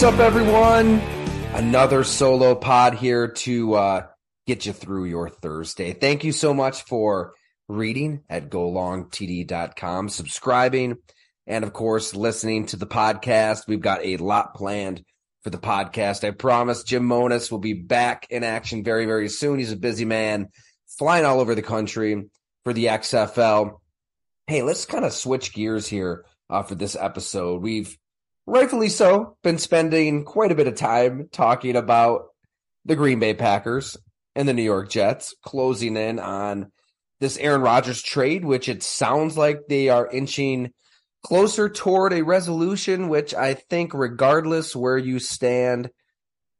What's up, everyone? Another solo pod here to uh, get you through your Thursday. Thank you so much for reading at golongtd.com, subscribing, and of course, listening to the podcast. We've got a lot planned for the podcast. I promise Jim Monos will be back in action very, very soon. He's a busy man flying all over the country for the XFL. Hey, let's kind of switch gears here uh, for this episode. We've rightfully so been spending quite a bit of time talking about the Green Bay Packers and the New York Jets closing in on this Aaron Rodgers trade, which it sounds like they are inching closer toward a resolution, which I think, regardless where you stand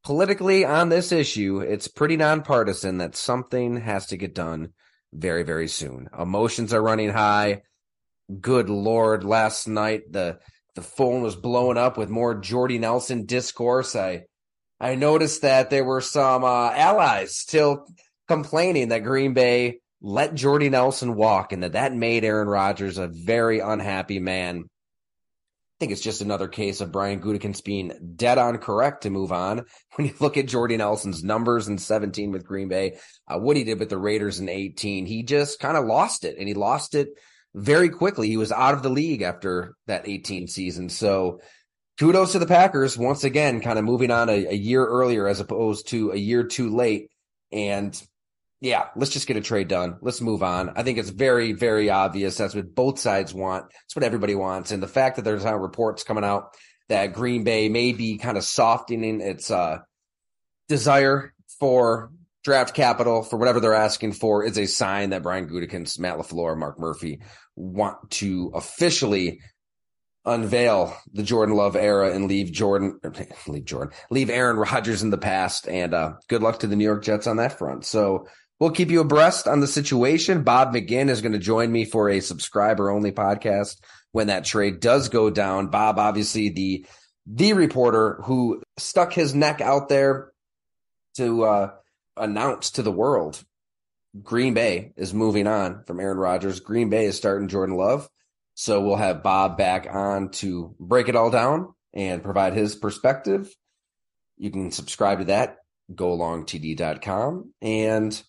politically on this issue, it's pretty nonpartisan that something has to get done very, very soon. Emotions are running high. Good Lord, last night the the phone was blowing up with more Jordy Nelson discourse. I I noticed that there were some uh, allies still complaining that Green Bay let Jordy Nelson walk and that that made Aaron Rodgers a very unhappy man. I think it's just another case of Brian Gutekunst being dead on correct to move on. When you look at Jordy Nelson's numbers in 17 with Green Bay, uh, what he did with the Raiders in 18, he just kind of lost it and he lost it very quickly. He was out of the league after that 18 season. So kudos to the Packers once again, kind of moving on a, a year earlier as opposed to a year too late. And yeah, let's just get a trade done. Let's move on. I think it's very, very obvious. That's what both sides want. That's what everybody wants. And the fact that there's now reports coming out that Green Bay may be kind of softening its uh, desire for draft capital for whatever they're asking for is a sign that Brian Gutekunst, Matt LaFleur, Mark Murphy want to officially unveil the Jordan Love era and leave Jordan, leave Jordan, leave Aaron Rodgers in the past. And uh, good luck to the New York Jets on that front. So We'll keep you abreast on the situation. Bob McGinn is going to join me for a subscriber only podcast when that trade does go down. Bob, obviously the the reporter who stuck his neck out there to uh, announce to the world Green Bay is moving on from Aaron Rodgers. Green Bay is starting Jordan Love. So we'll have Bob back on to break it all down and provide his perspective. You can subscribe to that, golongtd.com. And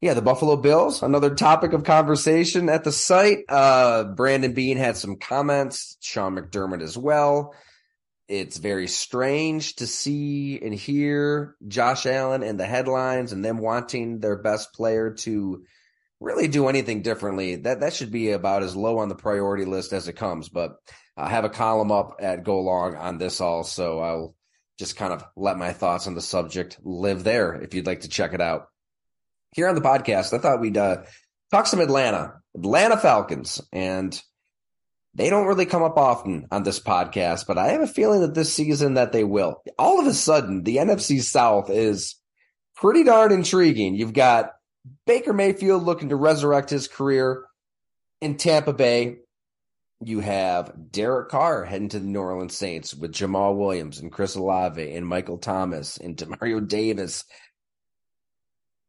yeah, the Buffalo Bills, another topic of conversation at the site. Uh, Brandon Beane had some comments, Sean McDermott as well. It's very strange to see and hear Josh Allen in the headlines and them wanting their best player to really do anything differently. That that should be about as low on the priority list as it comes. But I have a column up at Go Long on this also. I'll just kind of let my thoughts on the subject live there if you'd like to check it out here on the podcast, I thought we'd uh, talk some Atlanta, Atlanta Falcons, and they don't really come up often on this podcast, but I have a feeling that this season that they will. All of a sudden, the NFC South is pretty darn intriguing. You've got Baker Mayfield looking to resurrect his career in Tampa Bay. You have Derek Carr heading to the New Orleans Saints with Jamaal Williams and Chris Olave and Michael Thomas and Demario Davis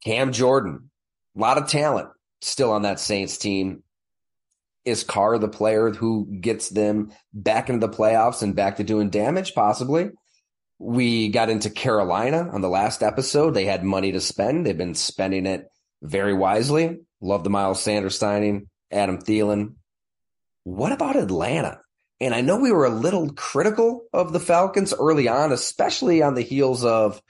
Cam Jordan, a lot of talent still on that Saints team. Is Carr the player who gets them back into the playoffs and back to doing damage? Possibly. We got into Carolina on the last episode. They had money to spend. They've been spending it very wisely. Love the Miles Sanders signing, Adam Thielen. What about Atlanta? And I know we were a little critical of the Falcons early on, especially on the heels of,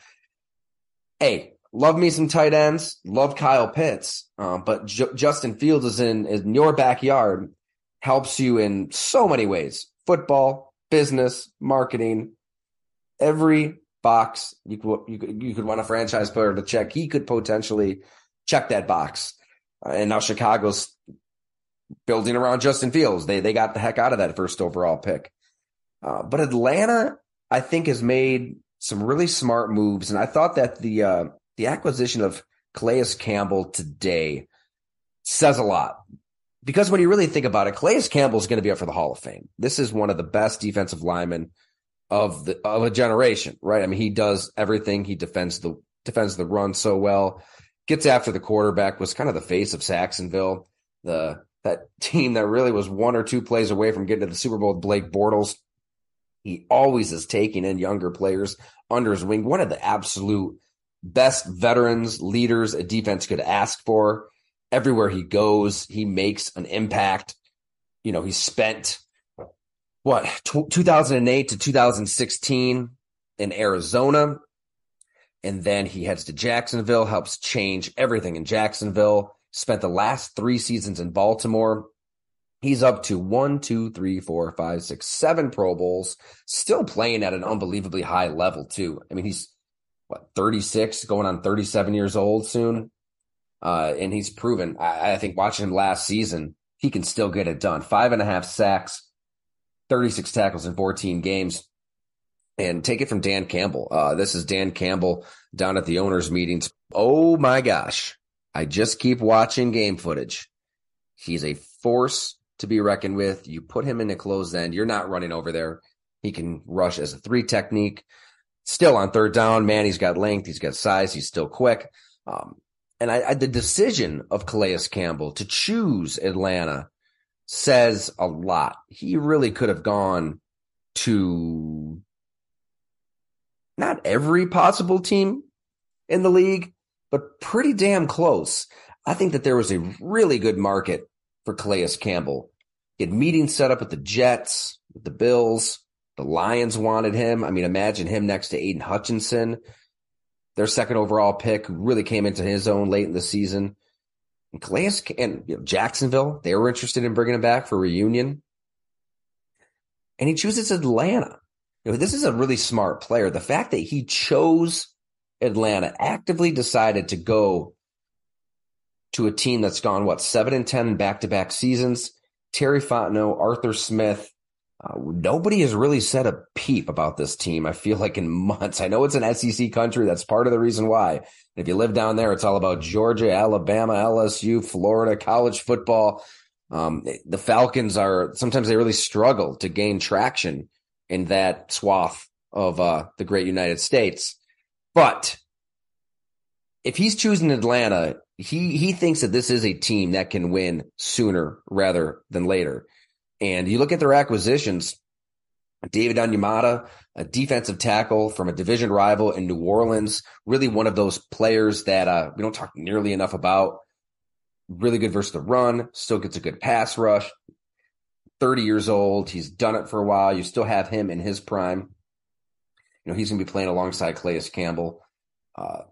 hey, love me some tight ends, love Kyle Pitts, uh, but J- Justin Fields is in, in your backyard, helps you in so many ways football, business, marketing, every box you could, you could, you could want a franchise player to check. He could potentially check that box. Uh, and now Chicago's building around Justin Fields. They, they got the heck out of that first overall pick. Uh, but Atlanta, I think, has made some really smart moves. And I thought that the, uh, the acquisition of Calais Campbell today says a lot. Because when you really think about it, Calais Campbell is going to be up for the Hall of Fame. This is one of the best defensive linemen of the of a generation, right? I mean, he does everything. He defends the defends the run so well. Gets after the quarterback. Was kind of the face of Sacksonville, The that team that really was one or two plays away from getting to the Super Bowl with Blake Bortles. He always is taking in younger players under his wing. One of the absolute best veterans, leaders a defense could ask for. Everywhere he goes, he makes an impact. You know, he spent what, t- 2008 to 2016 in Arizona. And then he heads to Jacksonville, helps change everything in Jacksonville. Spent the last three seasons in Baltimore. He's up to one, two, three, four, five, six, seven Pro Bowls, still playing at an unbelievably high level, too. I mean, he's what, 36, going on 37 years old soon. Uh, and he's proven, I, I think watching him last season, he can still get it done. Five and a half sacks, 36 tackles in 14 games. And take it from Dan Campbell. Uh, this is Dan Campbell down at the owners' meetings. Oh my gosh. I just keep watching game footage. He's a force to be reckoned with. You put him in a closed end, you're not running over there. He can rush as a three technique. Still on third down, man, he's got length, he's got size, he's still quick. Um, and I, I, the decision of Calais Campbell to choose Atlanta says a lot. He really could have gone to not every possible team in the league, but pretty damn close. I think that there was a really good market for Calais Campbell. He had meetings set up with the Jets, with the Bills. The Lions wanted him. I mean, imagine him next to Aidan Hutchinson, their second overall pick, really came into his own late in the season. And Calais and you know, Jacksonville, they were interested in bringing him back for reunion. And he chooses Atlanta. You know, this is a really smart player. The fact that he chose Atlanta, actively decided to go to a team that's gone what seven and ten back to back seasons. Terry Fontenot, Arthur Smith. Uh, nobody has really said a peep about this team. I feel like in months. I know it's an SEC country. That's part of the reason why. If you live down there, it's all about Georgia, Alabama, LSU, Florida, college football. Um, the Falcons are sometimes they really struggle to gain traction in that swath of uh, the great United States. But if he's choosing Atlanta, he he thinks that this is a team that can win sooner rather than later. And you look at their acquisitions, David Onyemata, a defensive tackle from a division rival in New Orleans, really one of those players that uh, we don't talk nearly enough about. Really good versus the run, still gets a good pass rush. 30 years old, he's done it for a while. You still have him in his prime. You know, he's going to be playing alongside Calais Campbell. Uh,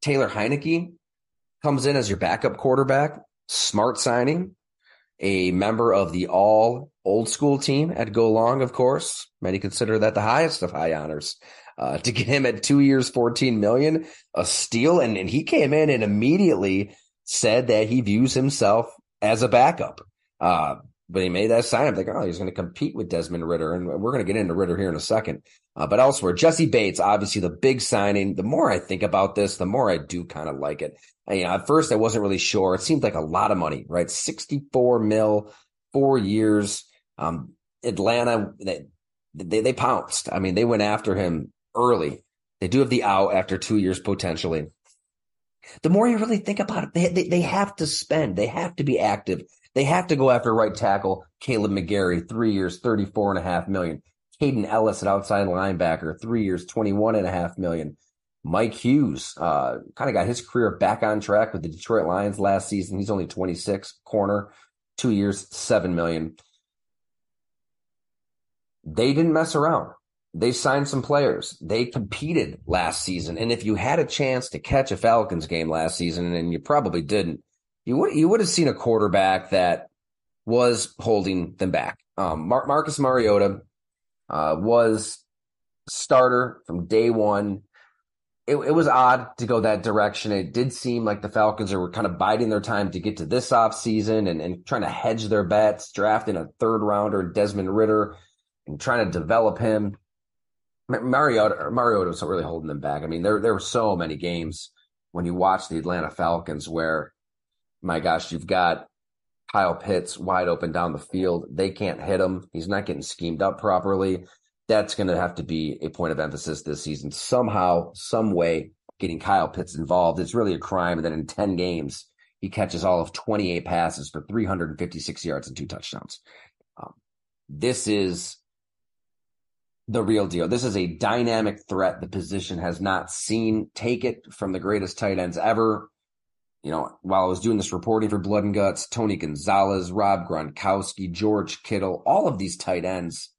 Taylor Heinicke, comes in as your backup quarterback. Smart signing. A member of the all old school team at Go Long, of course. Many consider that the highest of high honors. Uh, to get him at two years, 14 million, a steal. And, and he came in and immediately said that he views himself as a backup. Uh, but he made that sign. I'm like, oh, he's going to compete with Desmond Ridder. And we're going to get into Ridder here in a second. Uh, but elsewhere, Jessie Bates, obviously the big signing. The more I think about this, the more I do kind of like it. And, you know, at first I wasn't really sure. It seemed like a lot of money, right? 64 mil, four years. Um, Atlanta, they, they, they pounced. I mean, they went after him early. They do have the out after two years potentially. The more you really think about it, they, they, they have to spend. They have to be active. They have to go after right tackle Kaleb McGary, three years, thirty-four and a half million. Kaden Elliss at outside linebacker, three years, twenty-one and a half million. Mike Hughes uh, kind of got his career back on track with the Detroit Lions last season. He's only 26, corner, two years, seven million. They didn't mess around. They signed some players. They competed last season. And if you had a chance to catch a Falcons game last season, and you probably didn't, you would you would have seen a quarterback that was holding them back. Um, Mar- Marcus Mariota uh, was starter from day one. It, it, was odd to go that direction. It did seem like the Falcons were kind of biding their time to get to this offseason and, and trying to hedge their bets, drafting a third rounder, Desmond Ridder, and trying to develop him. Mariota, Mariota was really holding them back. I mean, there there were so many games when you watch the Atlanta Falcons where my gosh, you've got Kyle Pitts wide open down the field. They can't hit him. He's not getting schemed up properly. That's going to have to be a point of emphasis this season. Somehow, some way, getting Kyle Pitts involved. It's really a crime that in 10 games, he catches all of 28 passes for 356 yards and two touchdowns. Um, this is the real deal. This is a dynamic threat the position has not seen. Take it from the greatest tight ends ever. You know, while I was doing this reporting for Blood and Guts, Tony Gonzalez, Rob Gronkowski, George Kittle, all of these tight ends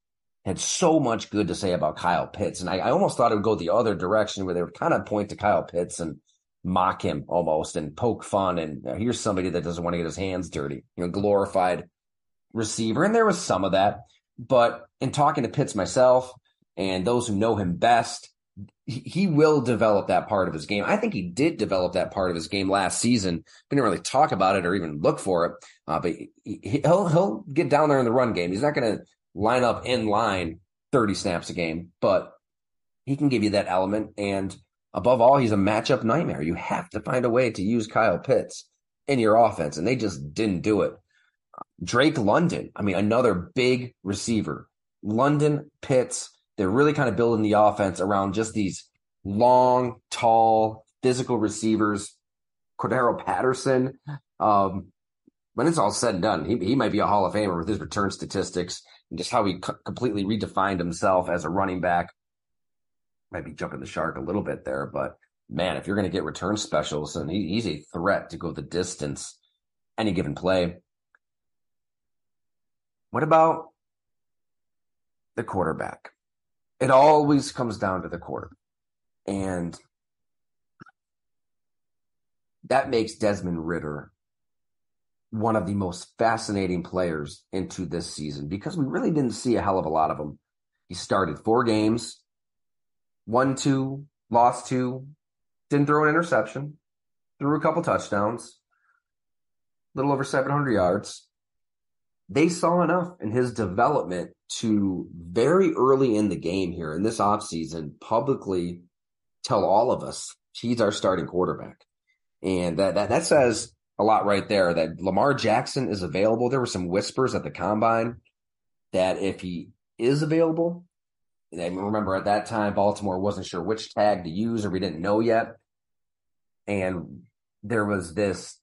had so much good to say about Kyle Pitts. And I, I almost thought it would go the other direction where they would kind of point to Kyle Pitts and mock him almost and poke fun. And here's somebody that doesn't want to get his hands dirty, you know, glorified receiver. And there was some of that. But in talking to Pitts myself and those who know him best, he, will develop that part of his game. I think he did develop that part of his game last season. We didn't really talk about it or even look for it, uh, but he, will he'll get down there in the run game. He's not going to line up in line 30 snaps a game, but he can give you that element. And above all, he's a matchup nightmare. You have to find a way to use Kyle Pitts in your offense, and they just didn't do it. Drake London, I mean, another big receiver. London, Pitts, they're really kind of building the offense around just these long, tall, physical receivers. Cordarrelle Patterson, um, when it's all said and done, he, he might be a Hall of Famer with his return statistics and just how he co- completely redefined himself as a running back. Might be jumping the shark a little bit there, but man, if you're going to get return specials, and he, he's a threat to go the distance any given play. What about the quarterback? It always comes down to the quarter. And that makes Desmond Ridder one of the most fascinating players into this season because we really didn't see a hell of a lot of him. He started four games, won two, lost two, didn't throw an interception, threw a couple touchdowns, little over 700 yards they saw enough in his development to very early in the game here in this offseason publicly tell all of us he's our starting quarterback. And that, that, that says a lot right there that Lamar Jackson is available. There were some whispers at the combine that if he is available, and remember at that time, Baltimore wasn't sure which tag to use or we didn't know yet. And there was this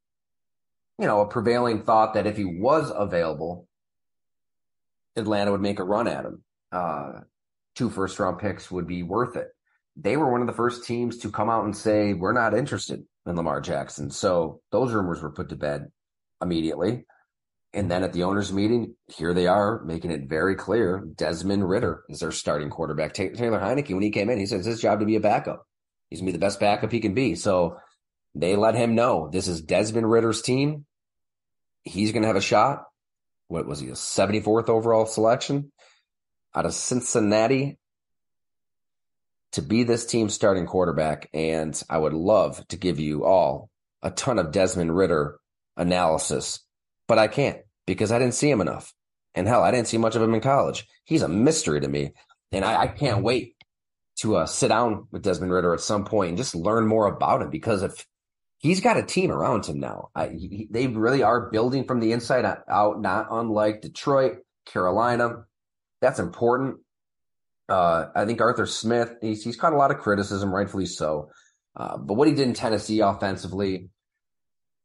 you know, a prevailing thought that if he was available, Atlanta would make a run at him. Uh, two first round picks would be worth it. They were one of the first teams to come out and say, we're not interested in Lamar Jackson. So those rumors were put to bed immediately. And then at the owners' meeting, here they are making it very clear Desmond Ridder is their starting quarterback. Taylor Heinicke, when he came in, he said it's his job to be a backup. He's going to be the best backup he can be. So they let him know this is Desmond Ridder's team. He's going to have a shot. What was he, a 74th overall selection out of Cincinnati to be this team's starting quarterback. And I would love to give you all a ton of Desmond Ridder analysis, but I can't because I didn't see him enough. And hell, I didn't see much of him in college. He's a mystery to me. And I, I can't wait to uh, sit down with Desmond Ridder at some point and just learn more about him because if he's got a team around him now. I, he, they really are building from the inside out, not unlike Detroit, Carolina. That's important. Uh, I think Arthur Smith, he's, he's caught a lot of criticism, rightfully so. Uh, but what he did in Tennessee offensively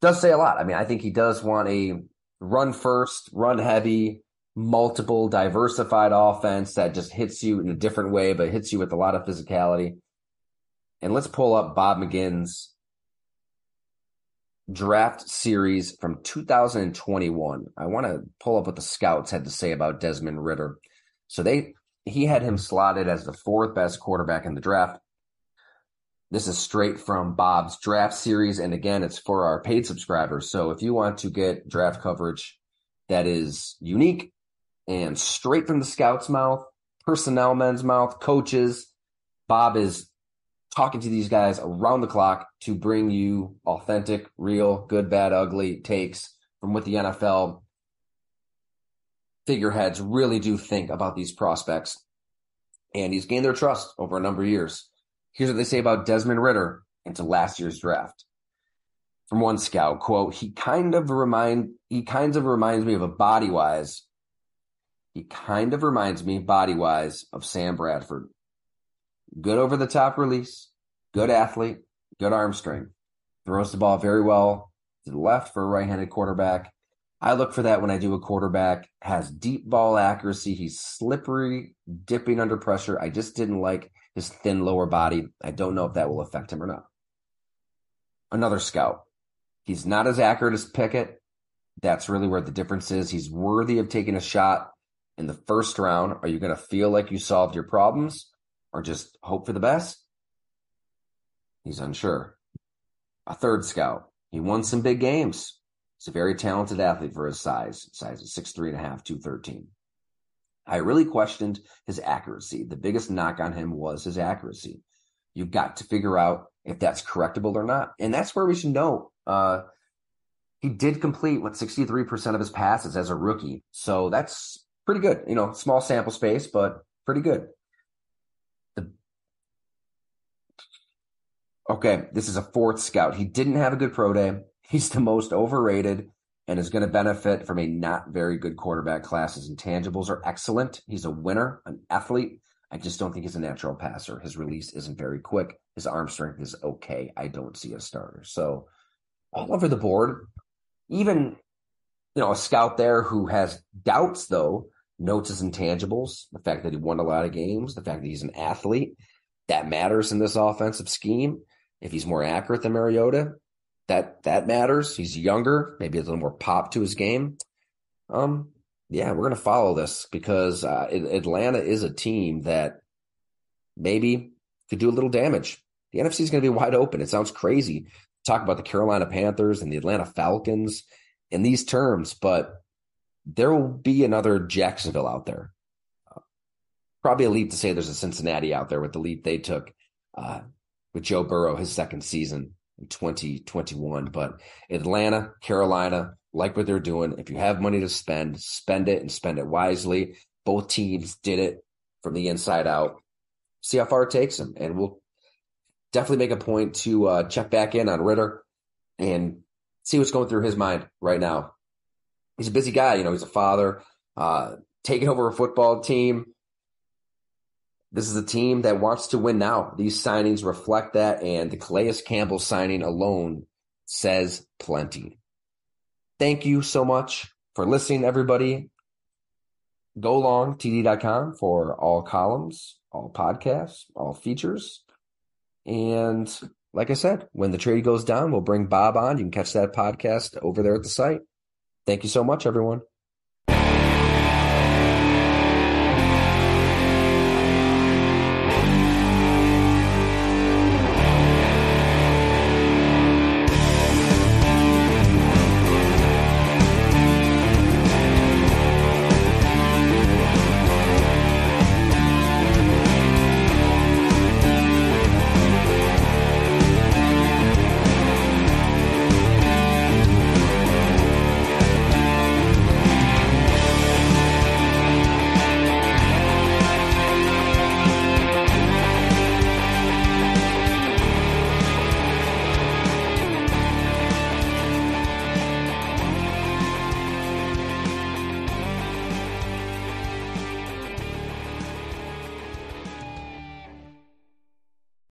does say a lot. I mean, I think he does want a run first, run heavy, multiple, diversified offense that just hits you in a different way, but hits you with a lot of physicality. And let's pull up Bob McGinn's draft series from 2021. I want to pull up what the scouts had to say about Desmond Ridder. So they he had him slotted as the fourth best quarterback in the draft. This is straight from Bob's draft series. And again, it's for our paid subscribers. So if you want to get draft coverage that is unique and straight from the scout's mouth, personnel men's mouth, coaches, Bob is talking to these guys around the clock to bring you authentic, real, good, bad, ugly takes from what the NFL figureheads really do think about these prospects. And he's gained their trust over a number of years. Here's what they say about Desmond Ridder into last year's draft. From one scout, quote, he kind of remind he kind of reminds me of a body wise. He kind of reminds me body wise of Sam Bradford good over the top release, good athlete, good arm strength, throws the ball very well to the left for a right handed quarterback. I look for that when I do a quarterback, has deep ball accuracy. He's slippery, dipping under pressure. I just didn't like his thin lower body. I don't know if that will affect him or not. Another scout. He's not as accurate as Pickett. That's really where the difference is. He's worthy of taking a shot in the first round. Are you going to feel like you solved your problems or just hope for the best? He's unsure. A third scout. He won some big games. He's a very talented athlete for his size. Size is six three and a half, 213. I really questioned his accuracy. The biggest knock on him was his accuracy. You've got to figure out if that's correctable or not. And that's where we should know. Uh, he did complete what 63% of his passes as a rookie. So that's pretty good. You know, small sample space, but pretty good. The, okay, this is a fourth scout. He didn't have a good pro day. He's the most overrated and is going to benefit from a not very good quarterback class. His intangibles are excellent. He's a winner, an athlete. I just don't think he's a natural passer. His release isn't very quick. His arm strength is okay. I don't see a starter. So all over the board, even you know, a scout there who has doubts though, notes his intangibles, the fact that he won a lot of games, the fact that he's an athlete, that matters in this offensive scheme. If he's more accurate than Mariota, that that matters. He's younger, maybe a little more pop to his game. Um, yeah, we're gonna follow this because uh, Atlanta is a team that maybe could do a little damage. The NFC is going to be wide open. It sounds crazy talk about the Carolina Panthers and the Atlanta Falcons in these terms, but there will be another Jacksonville out there. Uh, probably a leap to say there's a Cincinnati out there with the leap they took uh, with Joe Burrow his second season in 2021. But Atlanta, Carolina, like what they're doing. If you have money to spend, spend it and spend it wisely. Both teams did it from the inside out. See how far it takes them. And we'll definitely make a point to uh, check back in on Ridder and see what's going through his mind right now. He's a busy guy. You know, he's a father, uh, taking over a football team this is a team that wants to win now. These signings reflect that, and the Calais Campbell signing alone says plenty. Thank you so much for listening, everybody. Go long td.com for all columns, all podcasts, all features. And like I said, when the trade goes down, we'll bring Bob on. You can catch that podcast over there at the site. Thank you so much, everyone.